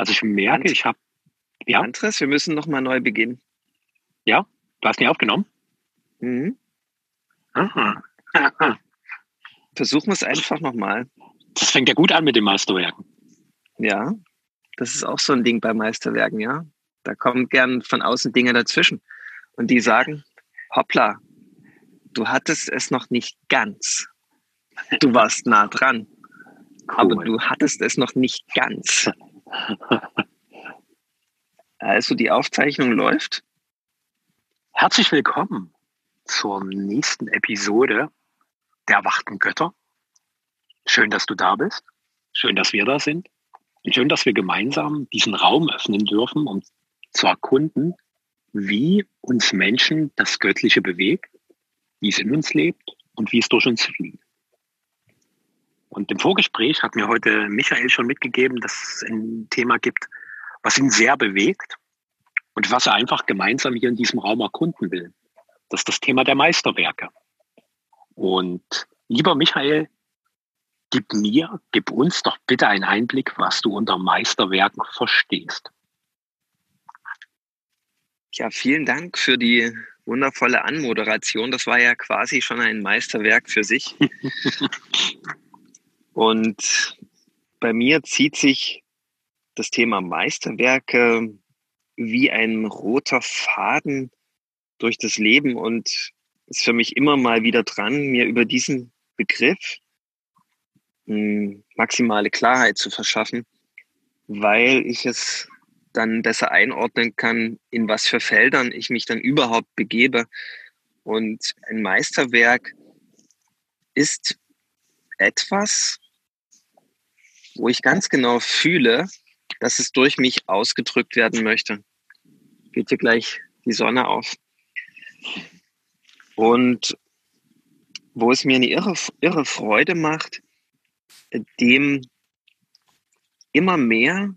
Also ich merke, Und- ich habe, ja, Andres, wir müssen nochmal neu beginnen. ja, du hast nicht aufgenommen? Mhm. Aha. Versuchen wir es einfach nochmal. Das fängt ja gut an mit den Meisterwerken. Ja, das ist auch so ein Ding bei Meisterwerken, ja. Da kommen gern von außen Dinge dazwischen. Und die sagen, hoppla, du hattest es noch nicht ganz. Du warst nah dran, aber Cool. du hattest es noch nicht ganz. Also die Aufzeichnung läuft. Herzlich willkommen zur nächsten Episode der erwachten Götter. Schön, dass du da bist. Schön, dass wir da sind. Und schön, dass wir gemeinsam diesen Raum öffnen dürfen, um zu erkunden, wie uns Menschen das Göttliche bewegt, wie es in uns lebt und wie es durch uns fließt. Und im Vorgespräch hat mir heute Michael schon mitgegeben, dass es ein Thema gibt, was ihn sehr bewegt und was er einfach gemeinsam hier in diesem Raum erkunden will. Das ist das Thema der Meisterwerke. Und lieber Michael, gib mir, gib uns doch bitte einen Einblick, was du unter Meisterwerken verstehst. Ja, vielen Dank für die wundervolle Anmoderation. Das war ja quasi schon ein Meisterwerk für sich. Und bei mir zieht sich das Thema Meisterwerke wie ein roter Faden durch das Leben und ist für mich immer mal wieder dran, mir über diesen Begriff mh, maximale Klarheit zu verschaffen, weil ich es dann besser einordnen kann, in was für Feldern ich mich dann überhaupt begebe. Und ein Meisterwerk ist etwas, wo ich ganz genau fühle, dass es durch mich ausgedrückt werden möchte. Geht hier gleich die Sonne auf. Und wo es mir eine irre, irre Freude macht, dem immer mehr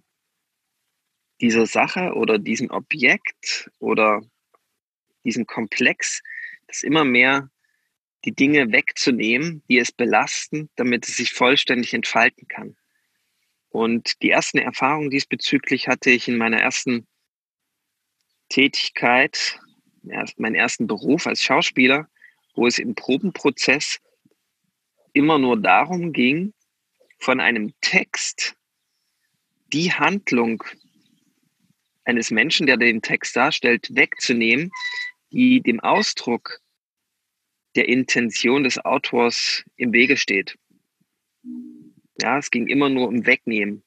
dieser Sache oder diesem Objekt oder diesem Komplex, das immer mehr die Dinge wegzunehmen, die es belasten, damit es sich vollständig entfalten kann. Und die ersten Erfahrungen diesbezüglich hatte ich in meiner ersten Tätigkeit, erst meinen ersten Beruf als Schauspieler, wo es im Probenprozess immer nur darum ging, von einem Text die Handlung eines Menschen, der den Text darstellt, wegzunehmen, die dem Ausdruck der Intention des Autors im Wege steht. Ja, es ging immer nur um Wegnehmen.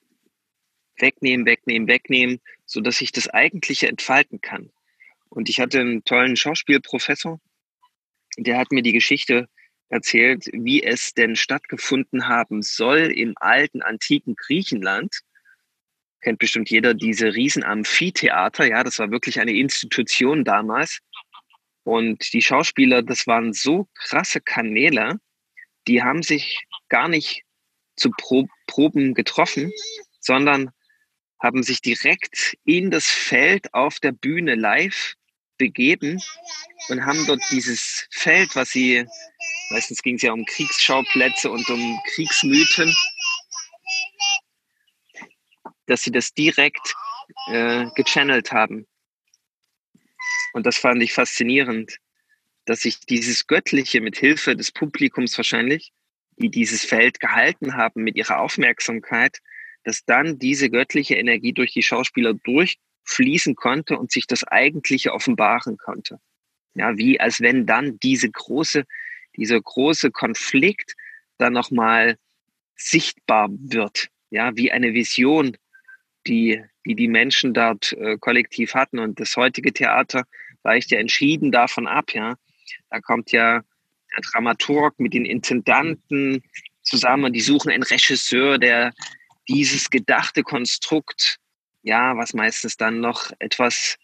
Wegnehmen, wegnehmen, wegnehmen, so dass ich das Eigentliche entfalten kann. Und ich hatte einen tollen Schauspielprofessor, der hat mir die Geschichte erzählt, wie es denn stattgefunden haben soll im alten, antiken Griechenland. Kennt bestimmt jeder diese riesen Amphitheater. Ja, das war wirklich eine Institution damals. Und die Schauspieler, das waren so krasse Kanäle, die haben sich gar nicht zu Pro Proben getroffen, sondern haben sich direkt in das Feld auf der Bühne live begeben und haben dort dieses Feld, was sie, meistens ging es ja um Kriegsschauplätze und um Kriegsmythen, dass sie das direkt äh, gechannelt haben. Und das fand ich faszinierend, dass sich dieses Göttliche mit Hilfe des Publikums wahrscheinlich, die dieses Feld gehalten haben mit ihrer Aufmerksamkeit, dass dann diese göttliche Energie durch die Schauspieler durchfließen konnte und sich das Eigentliche offenbaren konnte. Ja, wie als wenn dann diese große, dieser große Konflikt dann nochmal sichtbar wird. Ja, wie eine Vision, die, die die Menschen dort äh, kollektiv hatten. Und das heutige Theater weicht ja entschieden davon ab, ja. Da kommt ja der Dramaturg mit den Intendanten zusammen und die suchen einen Regisseur, der dieses gedachte Konstrukt, ja, was meistens dann noch etwas,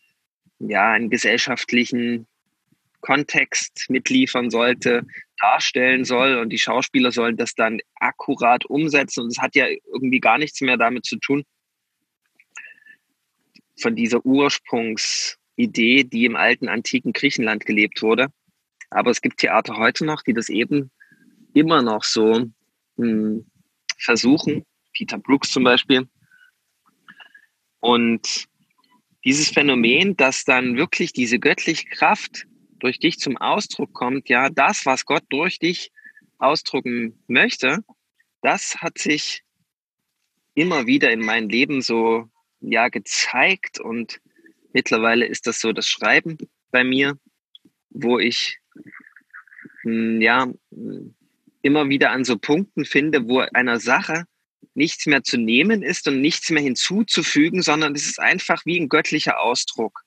ja, einen gesellschaftlichen Kontext mitliefern sollte, darstellen soll und die Schauspieler sollen das dann akkurat umsetzen und es hat ja irgendwie gar nichts mehr damit zu tun von dieser Ursprungsidee, die im alten antiken Griechenland gelebt wurde. Aber es gibt Theater heute noch, die das eben immer noch so mh, versuchen. Peter Brooks zum Beispiel. Und dieses Phänomen, dass dann wirklich diese göttliche Kraft durch dich zum Ausdruck kommt, ja, das, was Gott durch dich ausdrucken möchte, das hat sich immer wieder in meinem Leben so, ja, gezeigt und mittlerweile ist das so das Schreiben bei mir, wo ich, hm, ja, immer wieder an so Punkten finde, wo einer Sache nichts mehr zu nehmen ist und nichts mehr hinzuzufügen, sondern es ist einfach wie ein göttlicher Ausdruck.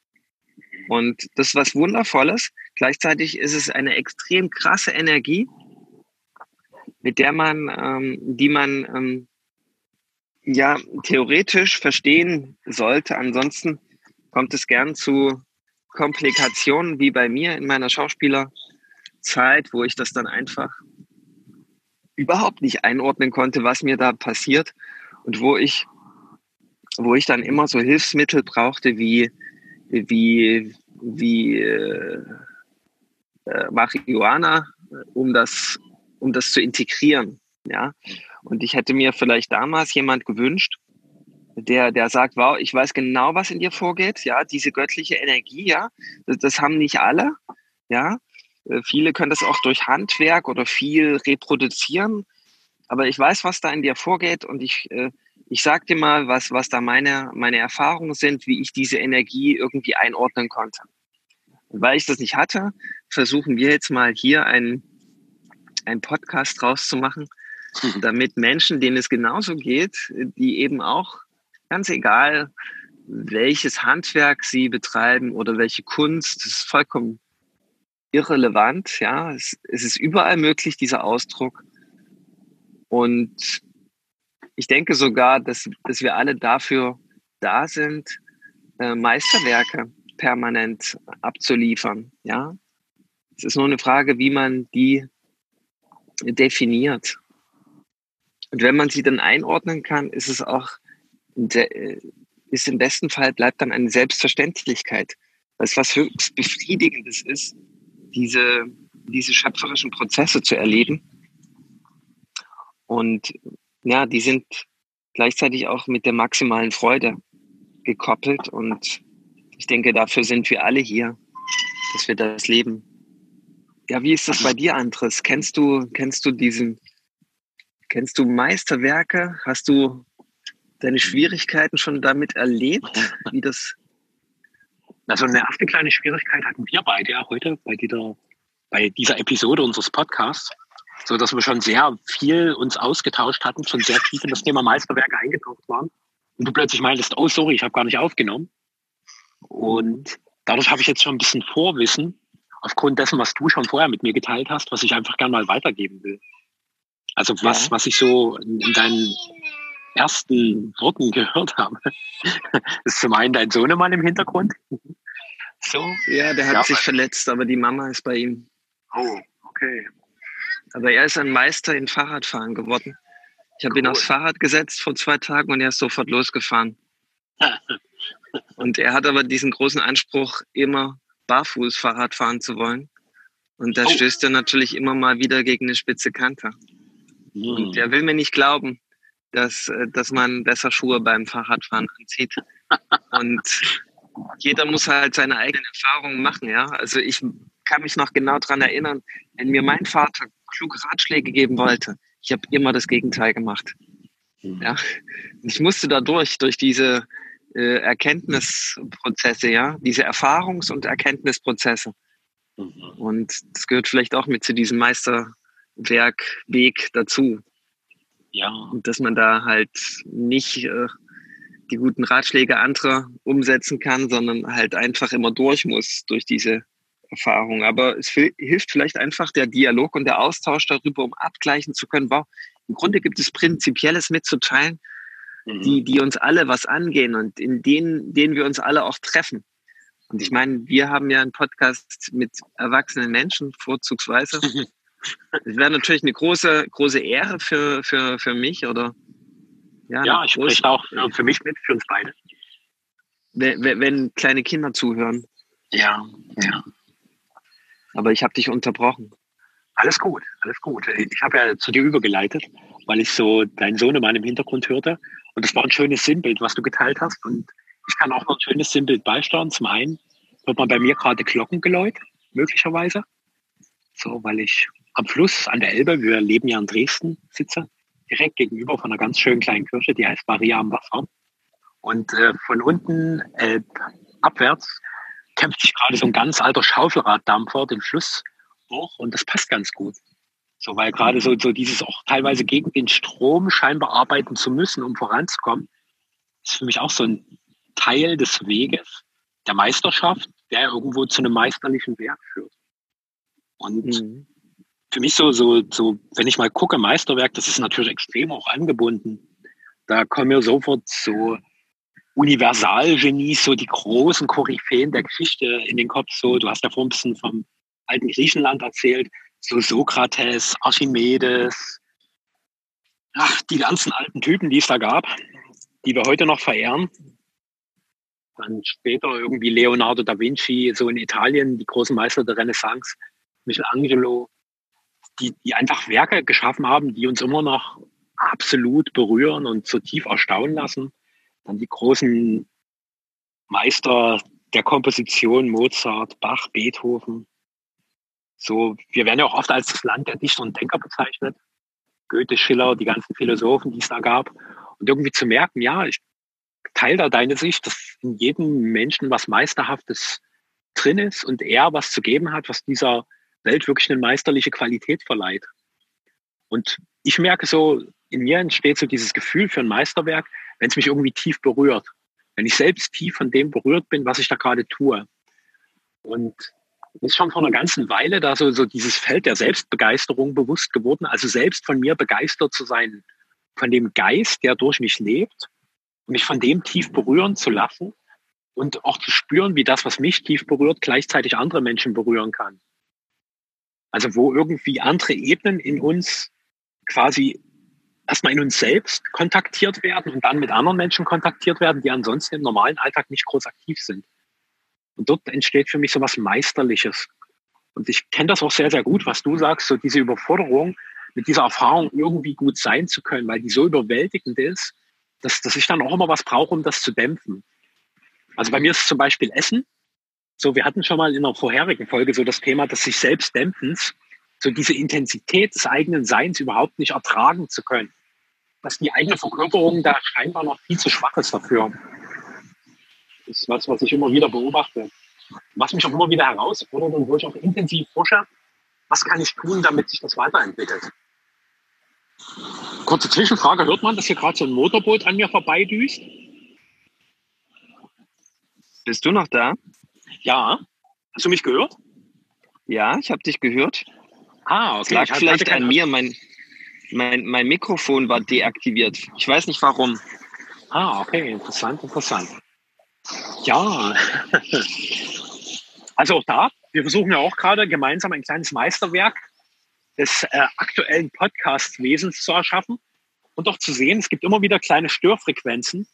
Und das ist was Wundervolles. Gleichzeitig ist es eine extrem krasse Energie, mit der man, ähm, die man ähm, ja theoretisch verstehen sollte. Ansonsten kommt es gern zu Komplikationen wie bei mir in meiner Schauspielerzeit, wo ich das dann einfach überhaupt nicht einordnen konnte, was mir da passiert und wo ich, wo ich dann immer so Hilfsmittel brauchte wie, wie, wie äh, äh, Marihuana, um das, um das zu integrieren. Ja, und ich hätte mir vielleicht damals jemand gewünscht, der, der sagt, wow, ich weiß genau, was in dir vorgeht, ja, diese göttliche Energie, ja, das, das haben nicht alle, ja, äh, viele können das auch durch Handwerk oder viel reproduzieren. Aber ich weiß, was da in dir vorgeht und ich, äh, ich sag dir mal, was, was da meine, meine Erfahrungen sind, wie ich diese Energie irgendwie einordnen konnte. Und weil ich das nicht hatte, versuchen wir jetzt mal hier einen, einen Podcast draus zu machen, damit Menschen, denen es genauso geht, die eben auch ganz egal, welches Handwerk sie betreiben oder welche Kunst, das ist vollkommen irrelevant. Ja, es, es ist überall möglich, dieser Ausdruck. Und ich denke sogar, dass, dass wir alle dafür da sind, äh, Meisterwerke permanent abzuliefern. Ja, es ist nur eine Frage, wie man die definiert. Und wenn man sie dann einordnen kann, ist es auch, ist im besten Fall bleibt dann eine Selbstverständlichkeit, was was höchst befriedigendes ist, diese, diese schöpferischen Prozesse zu erleben. Und ja, die sind gleichzeitig auch mit der maximalen Freude gekoppelt. Und ich denke, dafür sind wir alle hier, dass wir das leben. Ja, wie ist das bei dir, Andres? Kennst du, kennst du diesen, kennst du Meisterwerke? Hast du deine Schwierigkeiten schon damit erlebt, wie das also eine erste kleine Schwierigkeit hatten wir beide ja heute bei dieser, bei dieser Episode unseres Podcasts, so dass wir schon sehr viel uns ausgetauscht hatten, schon sehr tief in das Thema Meisterwerke eingetaucht waren. Und du plötzlich meintest, oh sorry, ich habe gar nicht aufgenommen. Und dadurch habe ich jetzt schon ein bisschen Vorwissen aufgrund dessen, was du schon vorher mit mir geteilt hast, was ich einfach gerne mal weitergeben will. Also was, ja. was ich so in, in deinen ersten Worten gehört habe, ist zum einen dein Sohnemann im Hintergrund. So? Ja, der hat ja, sich verletzt, aber die Mama ist bei ihm. Oh, okay. Aber er ist ein Meister in Fahrradfahren geworden. Ich habe cool. ihn aufs Fahrrad gesetzt vor zwei Tagen und er ist sofort losgefahren. und er hat aber diesen großen Anspruch, immer barfuß Fahrrad fahren zu wollen. Und da oh. stößt er natürlich immer mal wieder gegen eine spitze Kante. Mm. Und er will mir nicht glauben, dass, äh, dass man besser Schuhe beim Fahrradfahren anzieht. Und jeder muss halt seine eigenen Erfahrungen machen, ja. Also ich kann mich noch genau daran erinnern, wenn mir mein Vater kluge Ratschläge geben wollte, ich habe immer das Gegenteil gemacht. Mhm. Ja. Ich musste dadurch, durch diese äh, Erkenntnisprozesse, ja, diese Erfahrungs- und Erkenntnisprozesse. Mhm. Und das gehört vielleicht auch mit zu diesem Meisterwerkweg dazu. Ja. Und dass man da halt nicht äh, die guten Ratschläge anderer umsetzen kann, sondern halt einfach immer durch muss durch diese Erfahrung. Aber es hilft vielleicht einfach der Dialog und der Austausch darüber, um abgleichen zu können, wow, im Grunde gibt es Prinzipielles mitzuteilen, mhm. die, die uns alle was angehen und in denen, denen wir uns alle auch treffen. Und ich meine, wir haben ja einen Podcast mit erwachsenen Menschen, vorzugsweise. Es wäre natürlich eine große, große Ehre für, für, für mich oder ja, ja ich spreche auch für mich mit, für uns beide. Wenn, wenn kleine Kinder zuhören. Ja, ja. Aber ich habe dich unterbrochen. Alles gut, alles gut. Ich habe ja zu dir übergeleitet, weil ich so deinen Sohnemann im Hintergrund hörte. Und das war ein schönes Sinnbild, was du geteilt hast. Und Ich kann auch noch ein schönes Sinnbild beisteuern. Zum einen hört man bei mir gerade Glockengeläut, möglicherweise. So, weil ich am Fluss an der Elbe, wir leben ja in Dresden, sitze, direkt gegenüber von einer ganz schönen kleinen Kirche, die heißt Maria am Wasser. Und äh, von unten äh, abwärts kämpft sich gerade so ein ganz alter Schaufelraddampfer den Fluss hoch und das passt ganz gut. So, weil gerade so, so dieses auch teilweise gegen den Strom scheinbar arbeiten zu müssen, um voranzukommen, ist für mich auch so ein Teil des Weges der Meisterschaft, der irgendwo zu einem meisterlichen Werk führt. Und mhm. Für mich so, so, so, wenn ich mal gucke, Meisterwerk, das ist natürlich extrem auch angebunden. Da kommen mir sofort so Universalgenies, so die großen Koryphäen der Geschichte in den Kopf. So, du hast ja vorhin ein bisschen vom alten Griechenland erzählt, so Sokrates, Archimedes, ach, die ganzen alten Typen, die es da gab, die wir heute noch verehren. Dann später irgendwie Leonardo da Vinci, so in Italien, die großen Meister der Renaissance, Michelangelo, die, die einfach Werke geschaffen haben, die uns immer noch absolut berühren und so tief erstaunen lassen. Dann die großen Meister der Komposition, Mozart, Bach, Beethoven. So, wir werden ja auch oft als das Land der Dichter und Denker bezeichnet. Goethe, Schiller, die ganzen Philosophen, die es da gab. Und irgendwie zu merken, ja, ich teile da deine Sicht, dass in jedem Menschen was Meisterhaftes drin ist und er was zu geben hat, was dieser Welt wirklich eine meisterliche Qualität verleiht. Und ich merke so, in mir entsteht so dieses Gefühl für ein Meisterwerk, wenn es mich irgendwie tief berührt. Wenn ich selbst tief von dem berührt bin, was ich da gerade tue. Und mir ist schon vor einer ganzen Weile da so, so dieses Feld der Selbstbegeisterung bewusst geworden, also selbst von mir begeistert zu sein, von dem Geist, der durch mich lebt, mich von dem tief berühren zu lassen und auch zu spüren, wie das, was mich tief berührt, gleichzeitig andere Menschen berühren kann. Also wo irgendwie andere Ebenen in uns quasi erstmal in uns selbst kontaktiert werden und dann mit anderen Menschen kontaktiert werden, die ansonsten im normalen Alltag nicht groß aktiv sind. Und dort entsteht für mich so was Meisterliches. Und ich kenne das auch sehr, sehr gut, was du sagst, so diese Überforderung, mit dieser Erfahrung irgendwie gut sein zu können, weil die so überwältigend ist, dass, dass ich dann auch immer was brauche, um das zu dämpfen. Also bei mir ist es zum Beispiel Essen. So, wir hatten schon mal in einer vorherigen Folge so das Thema des sich selbst Dämpfens, so diese Intensität des eigenen Seins überhaupt nicht ertragen zu können. Dass die eigene Verkörperung da scheinbar noch viel zu schwach ist dafür. Das ist was, was ich immer wieder beobachte. Was mich auch immer wieder herausfordert und wo ich auch intensiv forsche, was kann ich tun, damit sich das weiterentwickelt. Kurze Zwischenfrage, hört man, dass hier gerade so ein Motorboot an mir vorbeidüst? Bist du noch da? Ja. Hast du mich gehört? Ja, ich habe dich gehört. Ah, okay. Es lag vielleicht an mir. Mein, mein, mein Mikrofon war deaktiviert. Ich weiß nicht warum. Ah, okay. Interessant, interessant. Ja. Also auch da, wir versuchen ja auch gerade gemeinsam ein kleines Meisterwerk des äh, aktuellen Podcast-Wesens zu erschaffen und auch zu sehen, es gibt immer wieder kleine Störfrequenzen,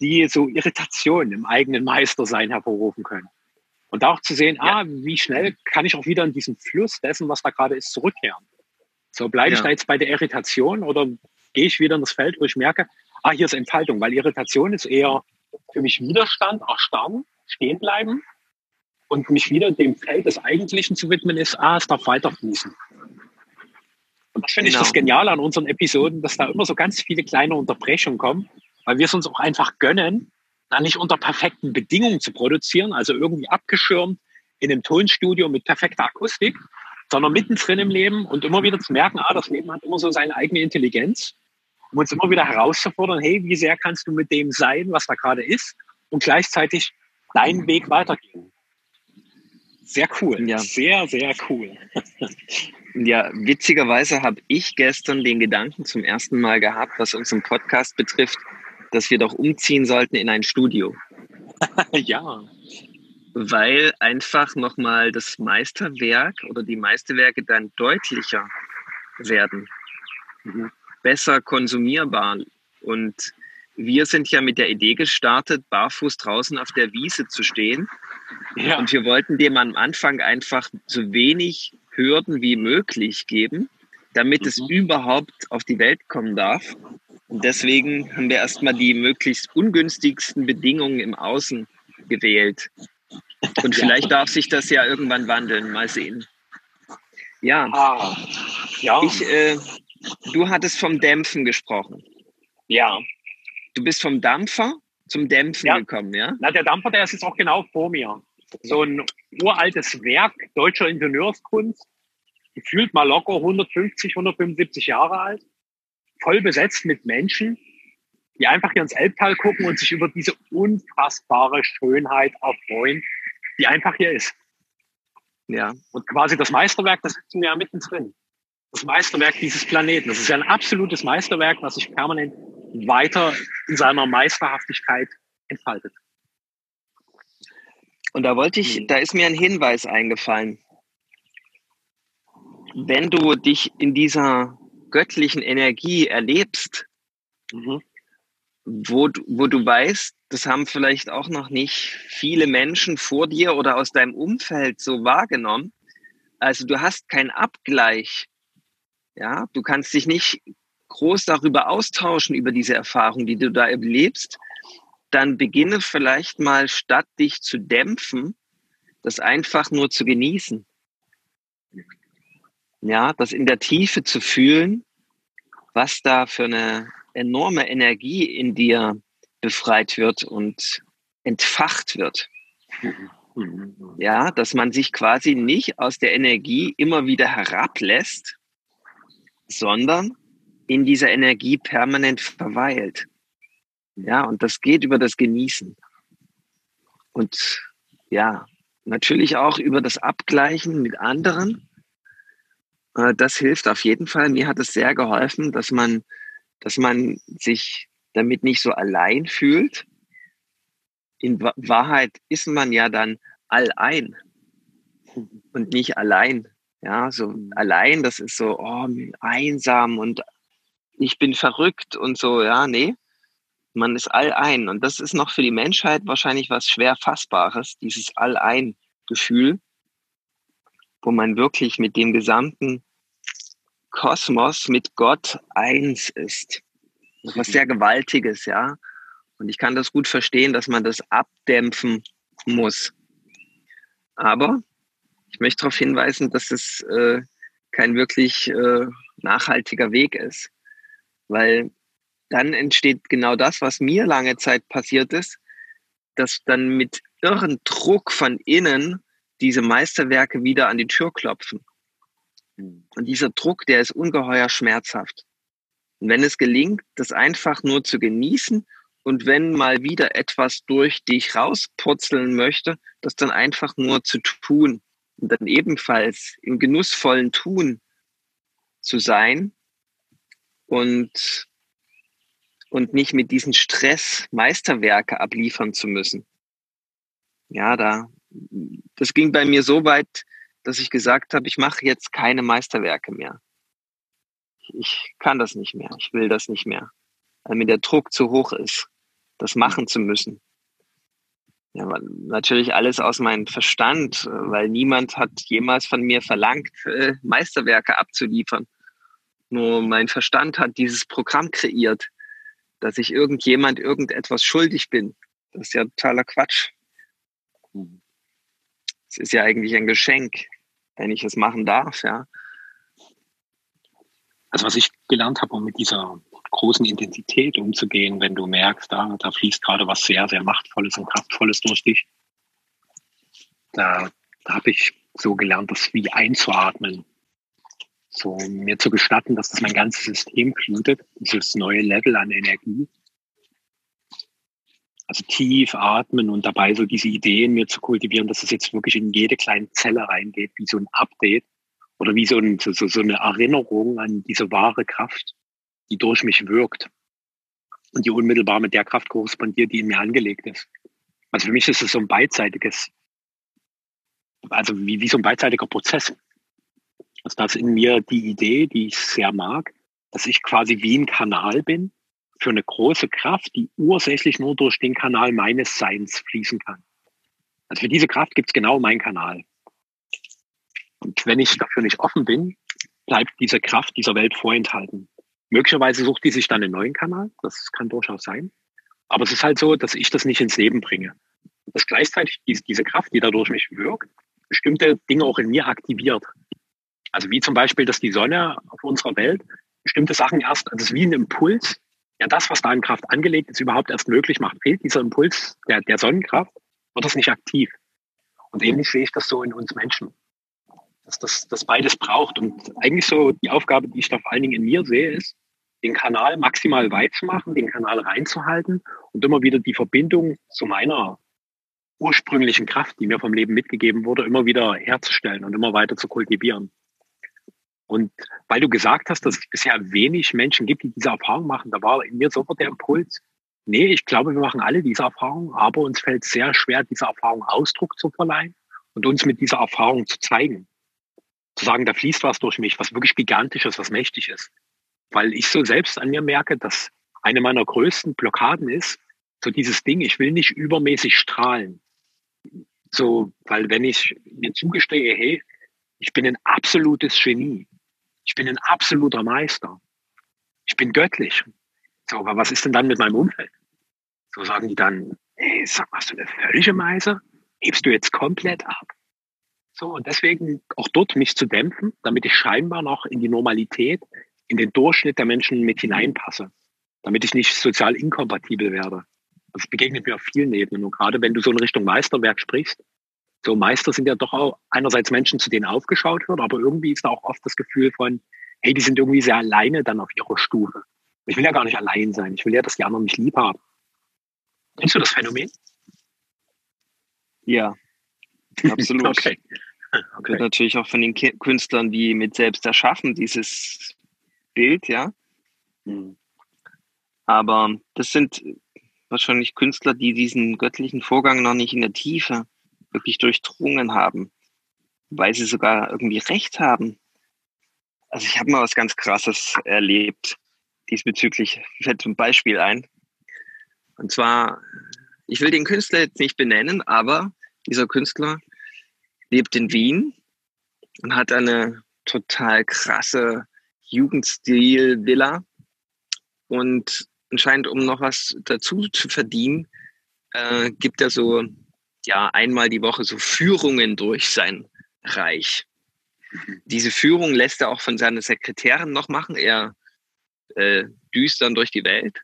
die so Irritationen im eigenen Meistersein hervorrufen können. Und da auch zu sehen, ja. ah, wie schnell kann ich auch wieder in diesen Fluss dessen, was da gerade ist, zurückkehren. So bleibe ja. ich da jetzt bei der Irritation oder gehe ich wieder in das Feld, wo ich merke, ah, hier ist Entfaltung, weil Irritation ist eher für mich Widerstand, erstarren, stehen bleiben und mich wieder dem Feld des Eigentlichen zu widmen ist, ah, es darf weiterfließen. Und das finde genau. ich das Geniale an unseren Episoden, dass da immer so ganz viele kleine Unterbrechungen kommen, weil wir es uns auch einfach gönnen, da nicht unter perfekten Bedingungen zu produzieren, also irgendwie abgeschirmt in einem Tonstudio mit perfekter Akustik, sondern mittendrin im Leben und immer wieder zu merken, ah, das Leben hat immer so seine eigene Intelligenz, um uns immer wieder herauszufordern, hey, wie sehr kannst du mit dem sein, was da gerade ist und gleichzeitig deinen Weg weitergehen. Sehr cool. Ja. Sehr, sehr cool. Ja, witzigerweise habe ich gestern den Gedanken zum ersten Mal gehabt, was unseren Podcast betrifft, dass wir doch umziehen sollten in ein Studio. ja. Weil einfach nochmal das Meisterwerk oder die Meisterwerke dann deutlicher werden, mhm. besser konsumierbar. Und wir sind ja mit der Idee gestartet, barfuß draußen auf der Wiese zu stehen. Ja. Und wir wollten dem am Anfang einfach so wenig Hürden wie möglich geben, damit mhm. es überhaupt auf die Welt kommen darf. Deswegen haben wir erstmal die möglichst ungünstigsten Bedingungen im Außen gewählt. Und vielleicht darf sich das ja irgendwann wandeln. Mal sehen. Ja. Ah, ja. Ich, äh, du hattest vom Dämpfen gesprochen. Ja. Du bist vom Dampfer zum Dämpfen ja. gekommen, ja? Na, der Dampfer, der ist jetzt auch genau vor mir. So ein uraltes Werk deutscher Ingenieurskunst, gefühlt mal locker 150, 175 Jahre alt, voll besetzt mit Menschen, die einfach hier ins Elbtal gucken und sich über diese unfassbare Schönheit erfreuen, die einfach hier ist. Ja. Und quasi das Meisterwerk, das sitzen wir ja mittendrin. Das Meisterwerk dieses Planeten. Das ist ja ein absolutes Meisterwerk, was sich permanent weiter in seiner Meisterhaftigkeit entfaltet. Und da wollte ich, hm. da ist mir ein Hinweis eingefallen. Wenn du dich in dieser göttlichen Energie erlebst, mhm. wo, wo du weißt, das haben vielleicht auch noch nicht viele Menschen vor dir oder aus deinem Umfeld so wahrgenommen. Also du hast keinen Abgleich. Ja, du kannst dich nicht groß darüber austauschen, über diese Erfahrung, die du da erlebst. Dann beginne vielleicht mal, statt dich zu dämpfen, das einfach nur zu genießen. Ja, das in der Tiefe zu fühlen, was da für eine enorme Energie in dir befreit wird und entfacht wird. Ja, dass man sich quasi nicht aus der Energie immer wieder herablässt, sondern in dieser Energie permanent verweilt. Ja, und das geht über das Genießen. Und ja, natürlich auch über das Abgleichen mit anderen. Äh, das hilft auf jeden Fall. Mir hat es sehr geholfen, dass man, dass man sich damit nicht so allein fühlt. In Wahrheit ist man ja dann allein und nicht allein. Ja, so allein, das ist so oh, einsam und ich bin verrückt und so. Ja, nee, man ist allein. Und das ist noch für die Menschheit wahrscheinlich was schwer Fassbares, dieses Allein-Gefühl, wo man wirklich mit dem gesamten Kosmos, mit Gott eins ist was sehr Gewaltiges, ja. Und ich kann das gut verstehen, dass man das abdämpfen muss. Aber ich möchte darauf hinweisen, dass es äh, kein wirklich äh, nachhaltiger Weg ist. Weil dann entsteht genau das, was mir lange Zeit passiert ist, dass dann mit irren Druck von innen diese Meisterwerke wieder an die Tür klopfen. Und dieser Druck, der ist ungeheuer schmerzhaft. Und wenn es gelingt, das einfach nur zu genießen und wenn mal wieder etwas durch dich rauspurzeln möchte, das dann einfach nur zu tun und dann ebenfalls im genussvollen Tun zu sein und, und nicht mit diesem Stress Meisterwerke abliefern zu müssen. Ja, da, das ging bei mir so weit, dass ich gesagt habe, ich mache jetzt keine Meisterwerke mehr ich kann das nicht mehr, ich will das nicht mehr, weil mir der Druck zu hoch ist, das machen zu müssen. Ja, natürlich alles aus meinem Verstand, weil niemand hat jemals von mir verlangt, äh, Meisterwerke abzuliefern. Nur mein Verstand hat dieses Programm kreiert, dass ich irgendjemand irgendetwas schuldig bin. Das ist ja totaler Quatsch. Es ist ja eigentlich ein Geschenk, wenn ich es machen darf, ja also was ich gelernt habe, um mit dieser großen Intensität umzugehen, wenn du merkst, da, da fließt gerade was sehr, sehr Machtvolles und Kraftvolles durch dich. Da, da habe ich so gelernt, das wie einzuatmen. So mir zu gestatten, dass das mein ganzes System flutet, dieses neue Level an Energie. Also tief atmen und dabei so diese Ideen mir zu kultivieren, dass es jetzt wirklich in jede kleine Zelle reingeht, wie so ein Update oder wie so, ein, so, so eine Erinnerung an diese wahre Kraft, die durch mich wirkt und die unmittelbar mit der Kraft korrespondiert, die in mir angelegt ist. Also für mich ist es so ein beidseitiges, also wie, wie so ein beidseitiger Prozess. Also das ist in mir die Idee, die ich sehr mag, dass ich quasi wie ein Kanal bin für eine große Kraft, die ursächlich nur durch den Kanal meines Seins fließen kann. Also für diese Kraft gibt es genau meinen Kanal. Und wenn ich dafür nicht offen bin, bleibt diese Kraft dieser Welt vorenthalten. Möglicherweise sucht die sich dann einen neuen Kanal, das kann durchaus sein. Aber es ist halt so, dass ich das nicht ins Leben bringe. Dass gleichzeitig diese Kraft, die dadurch mich wirkt, bestimmte Dinge auch in mir aktiviert. Also wie zum Beispiel, dass die Sonne auf unserer Welt bestimmte Sachen erst, also es ist wie ein Impuls, ja das, was da in Kraft angelegt ist, überhaupt erst möglich macht. Fehlt dieser Impuls der, der Sonnenkraft, wird das nicht aktiv. Und ähnlich sehe ich das so in uns Menschen, dass das, das beides braucht. Und eigentlich so die Aufgabe, die ich da vor allen Dingen in mir sehe, ist, den Kanal maximal weit zu machen, den Kanal reinzuhalten und immer wieder die Verbindung zu meiner ursprünglichen Kraft, die mir vom Leben mitgegeben wurde, immer wieder herzustellen und immer weiter zu kultivieren. Und weil du gesagt hast, dass es bisher wenig Menschen gibt, die diese Erfahrung machen, da war in mir sofort der Impuls, nee, ich glaube, wir machen alle diese Erfahrung, aber uns fällt sehr schwer, dieser Erfahrung Ausdruck zu verleihen und uns mit dieser Erfahrung zu zeigen. Zu sagen, da fließt was durch mich, was wirklich gigantisch ist, was mächtig ist. Weil ich so selbst an mir merke, dass eine meiner größten Blockaden ist, so dieses Ding, ich will nicht übermäßig strahlen. So, weil wenn ich mir zugestehe, hey, ich bin ein absolutes Genie, ich bin ein absoluter Meister, ich bin göttlich. So, aber was ist denn dann mit meinem Umfeld? So sagen die dann, hey, sag mal, hast du eine völlige Meise? Hebst du jetzt komplett ab? So, und deswegen auch dort mich zu dämpfen, damit ich scheinbar noch in die Normalität, in den Durchschnitt der Menschen mit hineinpasse, damit ich nicht sozial inkompatibel werde. Das begegnet mir auf vielen Ebenen. Und gerade wenn du so in Richtung Meisterwerk sprichst, so Meister sind ja doch auch einerseits Menschen, zu denen aufgeschaut wird, aber irgendwie ist da auch oft das Gefühl von, hey, die sind irgendwie sehr alleine dann auf ihrer Stufe. Ich will ja gar nicht allein sein. Ich will ja, dass die anderen mich lieb haben. Kennst du das Phänomen? Ja, absolut. okay. okay. Wird natürlich auch von den Künstlern wie mit selbst erschaffen, dieses Bild, ja. Hm. Aber das sind wahrscheinlich Künstler, die diesen göttlichen Vorgang noch nicht in der Tiefe wirklich durchdrungen haben, weil sie sogar irgendwie recht haben. Also ich habe mal was ganz Krasses erlebt diesbezüglich. Fällt zum Beispiel ein. Und zwar, ich will den Künstler jetzt nicht benennen, aber dieser Künstler lebt in Wien und hat eine total krasse Jugendstil-Villa und anscheinend, um noch was dazu zu verdienen, äh, gibt er so ja einmal die Woche so Führungen durch sein Reich. Diese Führung lässt er auch von seiner Sekretärin noch machen. Er äh, düst dann durch die Welt.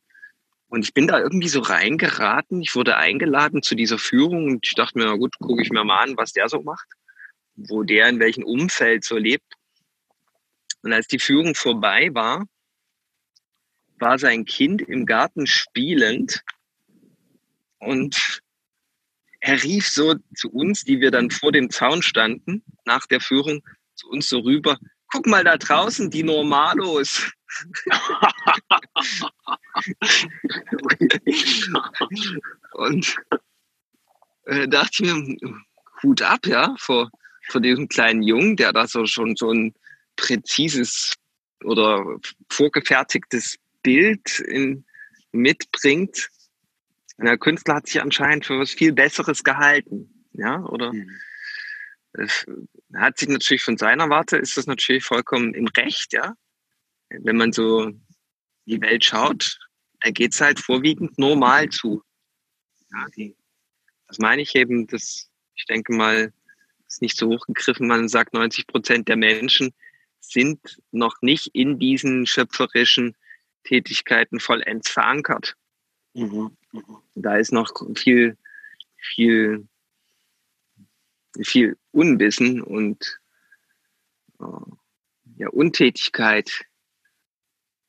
Und ich bin da irgendwie so reingeraten. Ich wurde eingeladen zu dieser Führung und ich dachte mir, na gut, gucke ich mir mal an, was der so macht, wo der in welchem Umfeld so lebt. Und als die Führung vorbei war, war sein Kind im Garten spielend und er rief so zu uns, die wir dann vor dem Zaun standen, nach der Führung, zu uns so rüber, guck mal da draußen, die Normalos. und äh, dachte ich mir, Hut ab, ja, vor, vor diesem kleinen Jungen, der da so schon so ein präzises oder vorgefertigtes Bild in, mitbringt. Der Künstler hat sich anscheinend für was viel Besseres gehalten, ja, oder? Mhm. Es hat sich natürlich von seiner Warte ist das natürlich vollkommen im Recht, ja. Wenn man so die Welt schaut, da geht es halt vorwiegend normal zu. Ja, die, das meine ich eben, dass ich denke mal, ist nicht so hochgegriffen, man sagt 90 Prozent der Menschen sind noch nicht in diesen schöpferischen Tätigkeiten vollends verankert. Mhm. Da ist noch viel, viel, viel Unwissen und äh, ja, Untätigkeit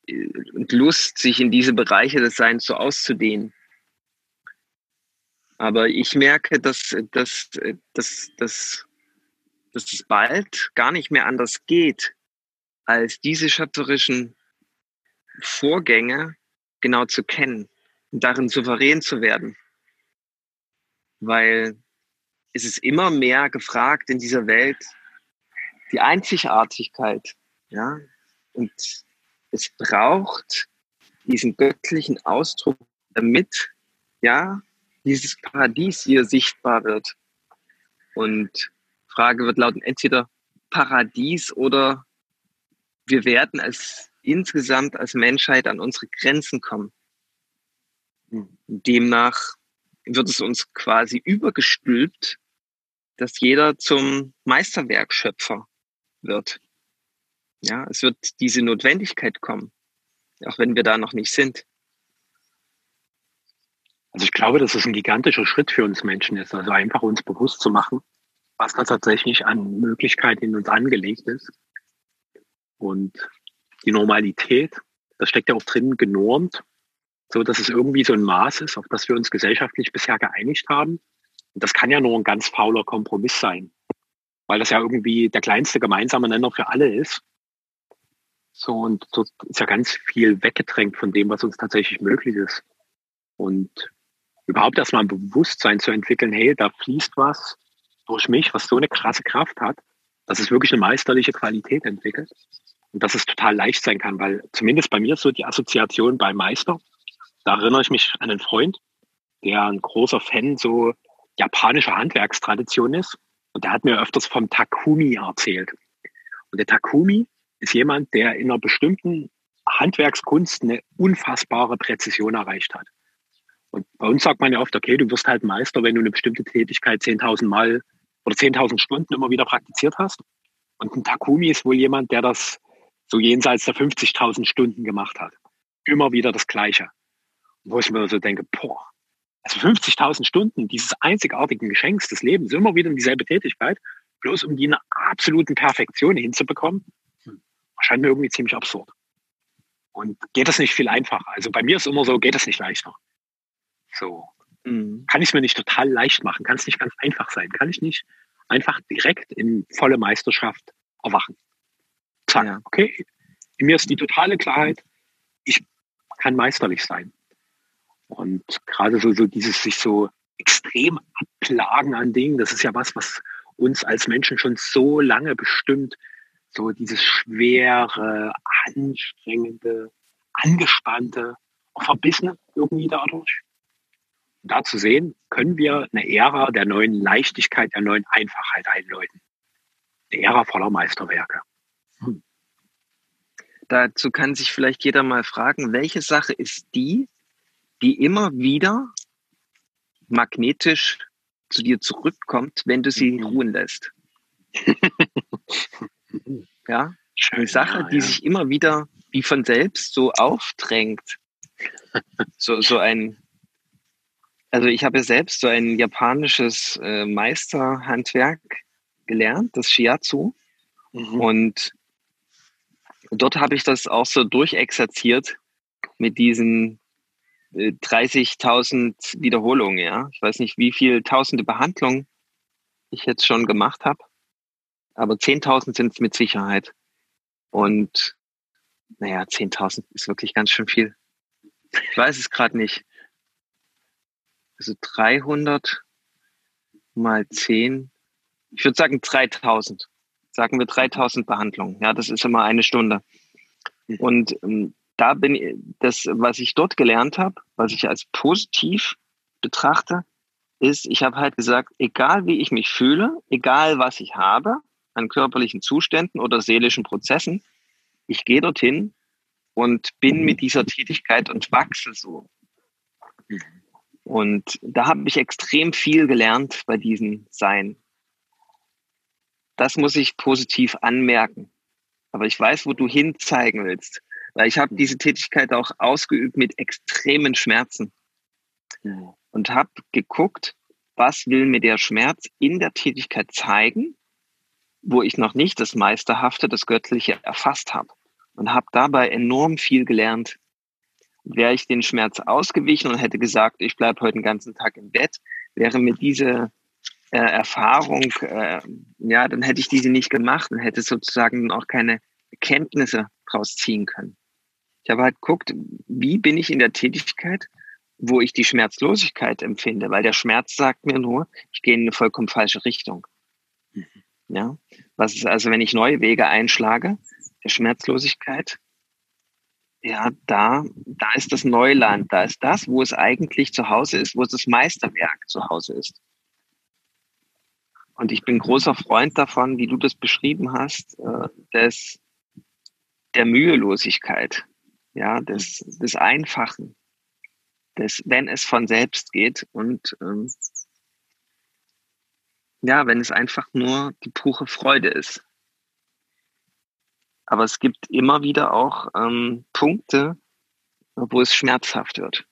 äh, und Lust, sich in diese Bereiche des Seins so auszudehnen. Aber ich merke, dass, dass, dass, dass, dass es bald gar nicht mehr anders geht, als diese schöpferischen Vorgänge genau zu kennen und darin souverän zu werden. Weil es ist immer mehr gefragt in dieser Welt, die Einzigartigkeit, ja, und es braucht diesen göttlichen Ausdruck, damit, ja, dieses Paradies hier sichtbar wird. Und Frage wird lauten, entweder Paradies oder wir werden als insgesamt als Menschheit an unsere Grenzen kommen. Demnach wird es uns quasi übergestülpt, dass jeder zum Meisterwerkschöpfer wird. Ja, es wird diese Notwendigkeit kommen, auch wenn wir da noch nicht sind. Also ich glaube, dass es ein gigantischer Schritt für uns Menschen ist, also einfach uns bewusst zu machen, was da tatsächlich an Möglichkeiten in uns angelegt ist. Und die Normalität, das steckt ja auch drin, genormt, so dass es irgendwie so ein Maß ist, auf das wir uns gesellschaftlich bisher geeinigt haben. Und das kann ja nur ein ganz fauler Kompromiss sein, weil das ja irgendwie der kleinste gemeinsame Nenner für alle ist. So, und so ist ja ganz viel weggedrängt von dem, was uns tatsächlich möglich ist. Und überhaupt erstmal ein Bewusstsein zu entwickeln, hey, da fließt was durch mich, was so eine krasse Kraft hat, dass es wirklich eine meisterliche Qualität entwickelt. Und dass es total leicht sein kann, weil zumindest bei mir ist so die Assoziation bei Meister. Da erinnere ich mich an einen Freund, der ein großer Fan so japanischer Handwerkstradition ist. Und der hat mir öfters vom Takumi erzählt. Und der Takumi ist jemand, der in einer bestimmten Handwerkskunst eine unfassbare Präzision erreicht hat. Und bei uns sagt man ja oft, okay, du wirst halt Meister, wenn du eine bestimmte Tätigkeit 10.000 Mal oder 10.000 Stunden immer wieder praktiziert hast. Und ein Takumi ist wohl jemand, der das so jenseits der 50.000 Stunden gemacht hat. Immer wieder das Gleiche. Wo ich mir so denke, boah, also 50.000 Stunden dieses einzigartigen Geschenks des Lebens, immer wieder in dieselbe Tätigkeit, bloß um die in einer absoluten Perfektion hinzubekommen, scheint mir irgendwie ziemlich absurd. Und geht das nicht viel einfacher? Also bei mir ist immer so, geht das nicht leichter. So. Mhm. Kann ich es mir nicht total leicht machen? Kann es nicht ganz einfach sein? Kann ich nicht einfach direkt in volle Meisterschaft erwachen? Zack, ja. okay. In mir ist die totale Klarheit, ich kann meisterlich sein. Und gerade so, so dieses sich so extrem abplagen an Dingen, das ist ja was, was uns als Menschen schon so lange bestimmt. So dieses schwere, anstrengende, angespannte, verbissene irgendwie dadurch. Und da zu sehen, können wir eine Ära der neuen Leichtigkeit, der neuen Einfachheit einläuten. Eine Ära voller Meisterwerke. Hm. Dazu kann sich vielleicht jeder mal fragen, welche Sache ist die, die immer wieder magnetisch zu dir zurückkommt, wenn du sie mhm. ruhen lässt. ja, eine Sache, ja, die ja. sich immer wieder wie von selbst so aufdrängt. so, so ein, also ich habe selbst so ein japanisches äh, Meisterhandwerk gelernt, das Shiatsu. Mhm. Und dort habe ich das auch so durchexerziert mit diesen 30.000 Wiederholungen, ja. Ich weiß nicht, wie viele tausende Behandlungen ich jetzt schon gemacht habe, aber 10.000 sind es mit Sicherheit. Und naja, 10.000 ist wirklich ganz schön viel. Ich weiß es gerade nicht. Also 300 mal 10, ich würde sagen 3000. Sagen wir 3000 Behandlungen. Ja, das ist immer eine Stunde. Und ähm, da bin ich, das, was ich dort gelernt habe, was ich als positiv betrachte, ist, ich habe halt gesagt, egal wie ich mich fühle, egal was ich habe an körperlichen Zuständen oder seelischen Prozessen, ich gehe dorthin und bin mit dieser Tätigkeit und wachse so. Und da habe ich extrem viel gelernt bei diesem Sein. Das muss ich positiv anmerken. Aber ich weiß, wo du hinzeigen willst. Weil ich habe diese Tätigkeit auch ausgeübt mit extremen Schmerzen und habe geguckt, was will mir der Schmerz in der Tätigkeit zeigen, wo ich noch nicht das Meisterhafte, das Göttliche erfasst habe. Und habe dabei enorm viel gelernt. Wäre ich den Schmerz ausgewichen und hätte gesagt, ich bleibe heute den ganzen Tag im Bett, wäre mir diese äh, Erfahrung, äh, ja, dann hätte ich diese nicht gemacht und hätte sozusagen auch keine Erkenntnisse draus ziehen können. Ich habe halt geguckt, wie bin ich in der Tätigkeit, wo ich die Schmerzlosigkeit empfinde, weil der Schmerz sagt mir nur, ich gehe in eine vollkommen falsche Richtung. Mhm. Ja, was ist also, wenn ich neue Wege einschlage, der Schmerzlosigkeit, ja, da, da ist das Neuland, da ist das, wo es eigentlich zu Hause ist, wo es das Meisterwerk zu Hause ist. Und ich bin großer Freund davon, wie du das beschrieben hast, äh, des der Mühelosigkeit, ja, des, des Einfachen, des, wenn es von selbst geht und ähm, ja, wenn es einfach nur die pure Freude ist. Aber es gibt immer wieder auch ähm, Punkte, wo es schmerzhaft wird.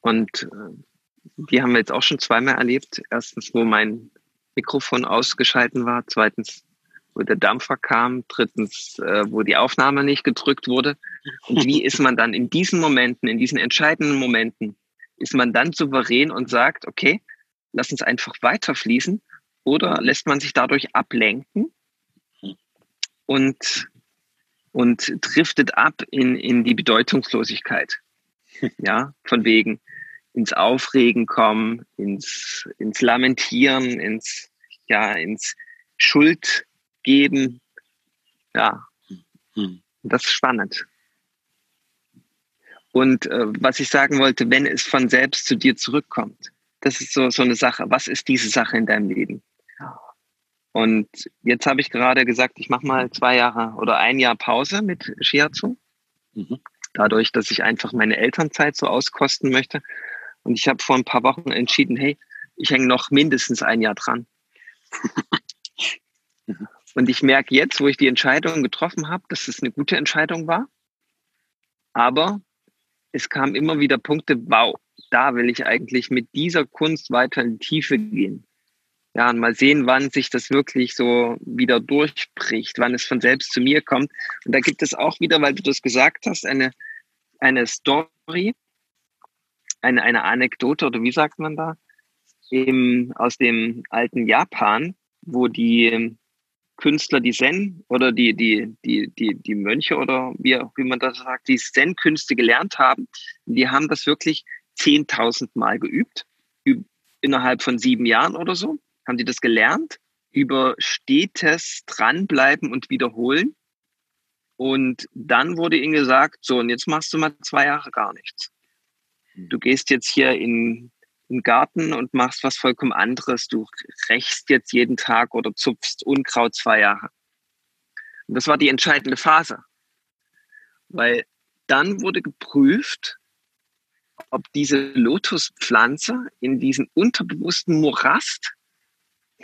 Und äh, die haben wir jetzt auch schon zweimal erlebt. Erstens, wo mein Mikrofon ausgeschalten war. Zweitens, wo der Dampfer kam. Drittens, äh, wo die Aufnahme nicht gedrückt wurde. Und wie ist man dann in diesen Momenten, in diesen entscheidenden Momenten, ist man dann souverän und sagt, okay, lass uns einfach weiterfließen oder lässt man sich dadurch ablenken und, und driftet ab in, in die Bedeutungslosigkeit. Ja, von wegen ins Aufregen kommen, ins, ins Lamentieren, ins, ja, ins Schuld geben. Ja, hm. das ist spannend. Und äh, was ich sagen wollte, wenn es von selbst zu dir zurückkommt, das ist so, so eine Sache. Was ist diese Sache in deinem Leben? Und jetzt habe ich gerade gesagt, ich mache mal zwei Jahre oder ein Jahr Pause mit Shiatsu. Mhm. Dadurch, dass ich einfach meine Elternzeit so auskosten möchte. Und ich habe vor ein paar Wochen entschieden, hey, ich hänge noch mindestens ein Jahr dran. Und ich merke jetzt, wo ich die Entscheidung getroffen habe, dass es eine gute Entscheidung war. Aber es kamen immer wieder Punkte, wow, da will ich eigentlich mit dieser Kunst weiter in die Tiefe gehen. Ja, und mal sehen, wann sich das wirklich so wieder durchbricht, wann es von selbst zu mir kommt. Und da gibt es auch wieder, weil du das gesagt hast, eine, eine Story, eine, eine Anekdote oder wie sagt man da, im, aus dem alten Japan, wo die Künstler, die Zen oder die, die, die, die, die Mönche oder wie, wie man das sagt, die Zen-Künste gelernt haben, die haben das wirklich 10.000 Mal geübt, innerhalb von sieben Jahren oder so, haben die das gelernt, über stetes Dranbleiben und Wiederholen. Und dann wurde ihnen gesagt, so, und jetzt machst du mal zwei Jahre gar nichts. Du gehst jetzt hier in den Garten und machst was vollkommen anderes. Du rächst jetzt jeden Tag oder zupfst Unkraut zwei Jahre. Und das war die entscheidende Phase. Weil dann wurde geprüft, ob diese Lotuspflanze in diesem unterbewussten Morast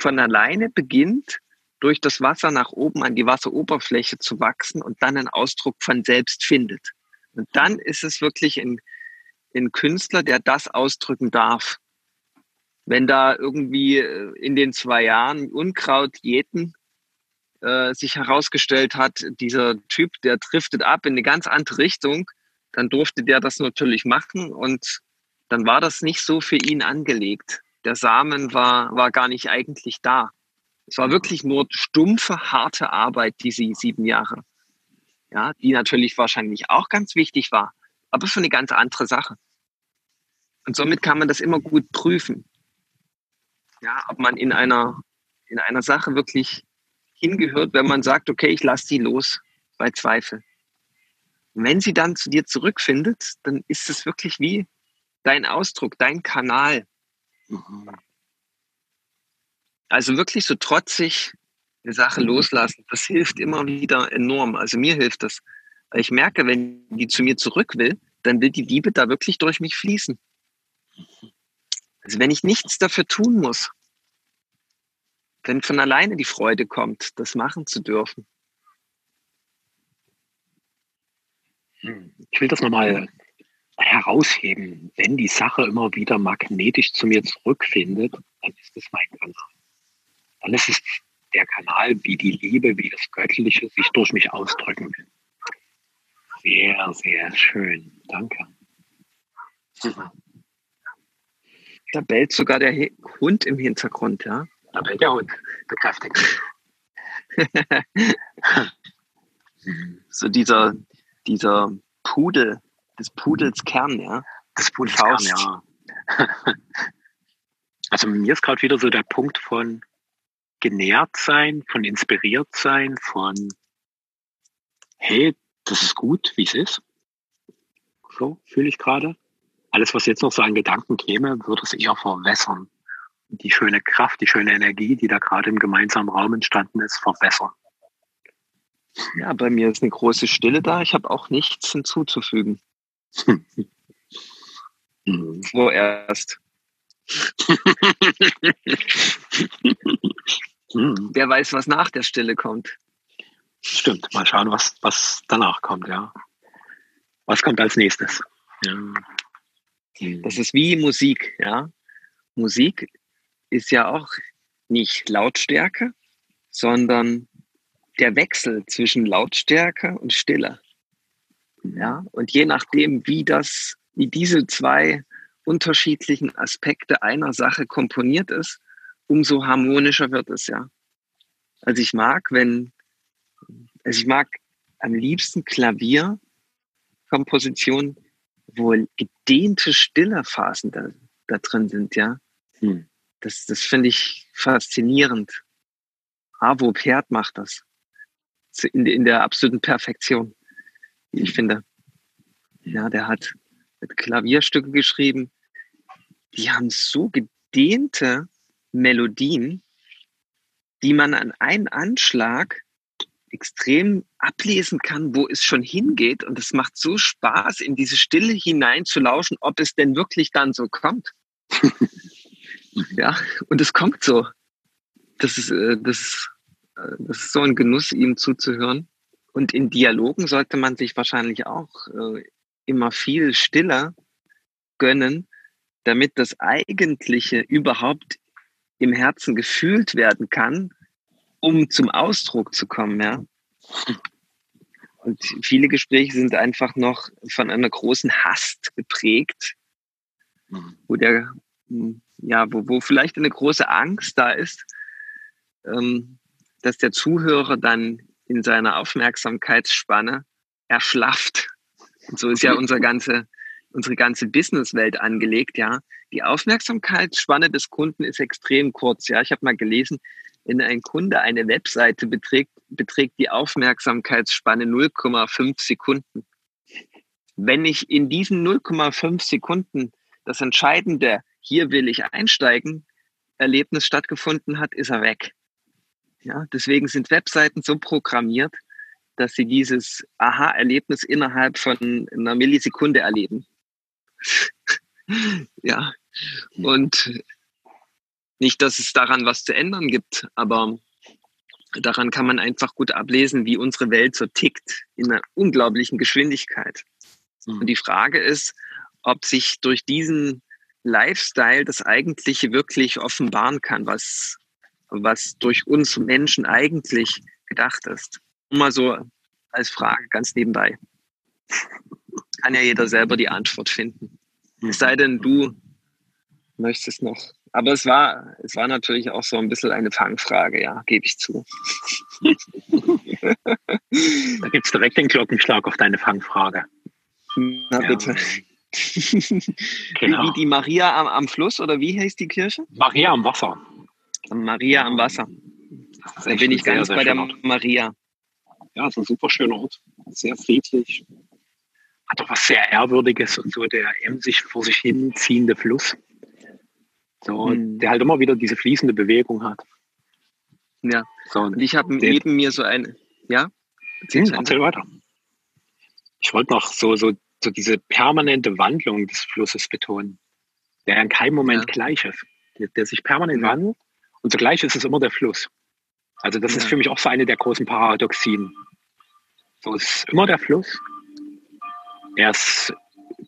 von alleine beginnt, durch das Wasser nach oben an die Wasseroberfläche zu wachsen und dann einen Ausdruck von selbst findet. Und dann ist es wirklich ein, ein Künstler, der das ausdrücken darf. Wenn da irgendwie äh, in den zwei Jahren Unkraut jäten äh, sich herausgestellt hat, dieser Typ, der driftet ab in eine ganz andere Richtung, dann durfte der das natürlich machen und dann war das nicht so für ihn angelegt. Der Samen war, war gar nicht eigentlich da. Es war wirklich nur stumpfe, harte Arbeit, diese sieben Jahre. Ja, die natürlich wahrscheinlich auch ganz wichtig war, aber für eine ganz andere Sache. Und somit kann man das immer gut prüfen. Ja, ob man in einer, in einer Sache wirklich hingehört, wenn man sagt, okay, ich lasse die los bei Zweifel. Und wenn sie dann zu dir zurückfindet, dann ist es wirklich wie dein Ausdruck, dein Kanal. Mhm. Also wirklich so trotzig eine Sache mhm. loslassen, das hilft immer wieder enorm. Also mir hilft das. Ich merke, wenn die zu mir zurück will, dann will die Liebe da wirklich durch mich fließen. Also wenn ich nichts dafür tun muss, wenn von alleine die Freude kommt, das machen zu dürfen. Ich will das nochmal herausheben. Wenn die Sache immer wieder magnetisch zu mir zurückfindet, dann ist es mein Kanal. Dann ist es der Kanal, wie die Liebe, wie das Göttliche sich durch mich ausdrücken will. Sehr, sehr schön. Danke. Da bellt sogar der Hund im Hintergrund, ja? Da bellt der Hund. Bekräftigt. so dieser, dieser Pudel, des Pudels Kern, ja. Des Pudels Kern, ja. also mir ist gerade wieder so der Punkt von genährt sein, von inspiriert sein, von hey, das ist gut, wie es ist. So fühle ich gerade. Alles, was jetzt noch so an Gedanken käme, würde es eher verwässern. Die schöne Kraft, die schöne Energie, die da gerade im gemeinsamen Raum entstanden ist, verwässern. Ja, bei mir ist eine große Stille da. Ich habe auch nichts hinzuzufügen. Mhm. Vorerst. Mhm. Wer weiß, was nach der Stille kommt. Stimmt. Mal schauen, was, was danach kommt, ja. Was kommt als nächstes? Ja. Mhm. Das ist wie Musik, ja. Musik ist ja auch nicht Lautstärke, sondern der Wechsel zwischen Lautstärke und Stille. Ja, und je nachdem, wie das, wie diese zwei unterschiedlichen Aspekte einer Sache komponiert ist, umso harmonischer wird es, ja. Also ich mag, wenn, also ich mag am liebsten Klavierkompositionen, wo gedehnte Stillephasen da, da drin sind, ja. Hm. Das, das finde ich faszinierend. Avo Pert macht das. In, in der absoluten Perfektion, wie ich finde. Ja, der hat, hat Klavierstücke geschrieben, die haben so gedehnte Melodien, die man an einem Anschlag extrem ablesen kann, wo es schon hingeht. Und es macht so Spaß, in diese Stille hinein zu lauschen, ob es denn wirklich dann so kommt. ja, und es kommt so. Das ist, äh, das, ist, äh, das ist so ein Genuss, ihm zuzuhören. Und in Dialogen sollte man sich wahrscheinlich auch äh, immer viel stiller gönnen, damit das Eigentliche überhaupt im Herzen gefühlt werden kann, um zum Ausdruck zu kommen, ja. Und viele Gespräche sind einfach noch von einer großen Hast geprägt, wo der, ja, wo, wo vielleicht eine große Angst da ist, ähm, dass der Zuhörer dann in seiner Aufmerksamkeitsspanne erschlafft. Und so ist ja unser ganze, unsere ganze Businesswelt angelegt, ja. Die Aufmerksamkeitsspanne des Kunden ist extrem kurz, ja. Ich habe mal gelesen, wenn ein Kunde eine Webseite beträgt, beträgt die Aufmerksamkeitsspanne 0,5 Sekunden. Wenn ich in diesen 0,5 Sekunden das entscheidende, hier will ich einsteigen, Erlebnis stattgefunden hat, ist er weg. Ja, deswegen sind Webseiten so programmiert, dass sie dieses Aha-Erlebnis innerhalb von einer Millisekunde erleben. ja, und nicht, dass es daran was zu ändern gibt, aber daran kann man einfach gut ablesen, wie unsere Welt so tickt in einer unglaublichen Geschwindigkeit. Mhm. Und die Frage ist, ob sich durch diesen Lifestyle das Eigentliche wirklich offenbaren kann, was, was durch uns Menschen eigentlich gedacht ist. Nur mal so als Frage ganz nebenbei. Kann ja jeder selber die Antwort finden. Es sei denn, du möchtest noch. Aber es war, es war natürlich auch so ein bisschen eine Fangfrage, ja, gebe ich zu. Da gibt es direkt den Glockenschlag auf deine Fangfrage. Na Ja. bitte. Genau. Wie, wie die Maria am, am Fluss oder wie heißt die Kirche? Maria am Wasser. Maria am Wasser. Da bin ich ganz sehr, bei sehr der schöner Ort. Maria. Ja, ist ein super schöner Ort. Sehr friedlich. Hat auch was sehr Ehrwürdiges und so der emsig vor sich hin ziehende Fluss. So, Hm. der halt immer wieder diese fließende Bewegung hat. Ja. So, Und ich habe neben mir so eine. Ja? Hm, zu Ende. erzähl weiter. Ich wollte noch so, so, so diese permanente Wandlung des Flusses betonen, der in keinem Moment Ja. gleich ist, der, der sich permanent Ja. wandelt und zugleich ist es immer der Fluss. Also das ist Ja. für mich auch so eine der großen Paradoxien. So es ist immer der Fluss. Er ist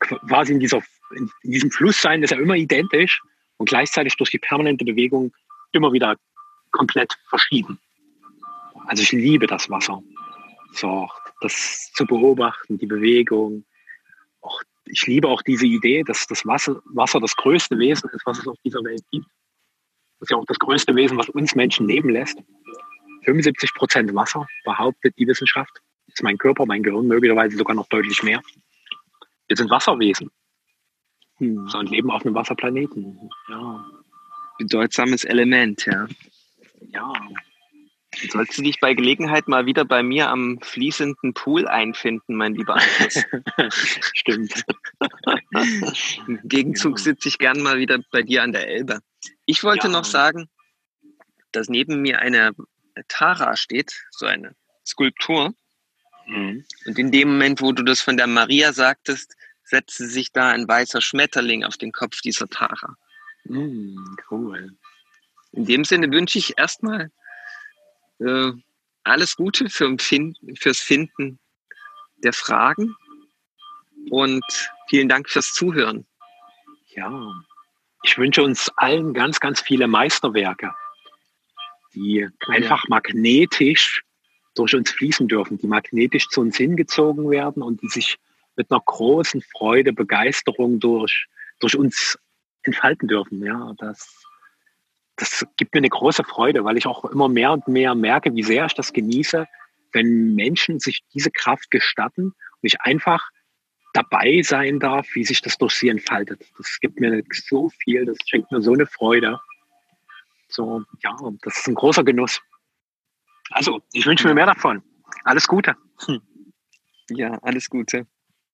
qu- quasi in, dieser, in diesem Flusssein ist er immer identisch und gleichzeitig durch die permanente Bewegung immer wieder komplett verschieden. Also ich liebe das Wasser. So, das zu beobachten, die Bewegung. Auch, ich liebe auch diese Idee, dass das Wasser, Wasser das größte Wesen ist, was es auf dieser Welt gibt. Das ist ja auch das größte Wesen, was uns Menschen leben lässt. 75 Prozent Wasser, behauptet die Wissenschaft. Ist mein Körper, mein Gehirn möglicherweise sogar noch deutlich mehr. Wir sind Wasserwesen Hm. so, und leben auf einem Wasserplaneten. Ja, Bedeutsames Element, ja. ja. Sollst du dich bei Gelegenheit mal wieder bei mir am fließenden Pool einfinden, mein lieber Anschluss. Stimmt. Im Gegenzug Ja. sitze ich gern mal wieder bei dir an der Elbe. Ich wollte Ja. noch sagen, dass neben mir eine Tara steht, so eine Skulptur. Mhm. Und in dem Moment, wo du das von der Maria sagtest, setzte sich da ein weißer Schmetterling auf den Kopf dieser Tara. Mhm, cool. In dem Sinne wünsche ich erstmal äh, alles Gute für Finden, fürs Finden der Fragen und vielen Dank fürs Zuhören. Ja, ich wünsche uns allen ganz, ganz viele Meisterwerke, die einfach magnetisch durch uns fließen dürfen, die magnetisch zu uns hingezogen werden und die sich mit einer großen Freude, Begeisterung durch, durch uns entfalten dürfen. Ja, das, das gibt mir eine große Freude, weil ich auch immer mehr und mehr merke, wie sehr ich das genieße, wenn Menschen sich diese Kraft gestatten und ich einfach dabei sein darf, wie sich das durch sie entfaltet. Das gibt mir so viel, das schenkt mir so eine Freude. So, ja, das ist ein großer Genuss. Also, ich wünsche mir mehr davon. Alles Gute. Hm. Ja, alles Gute.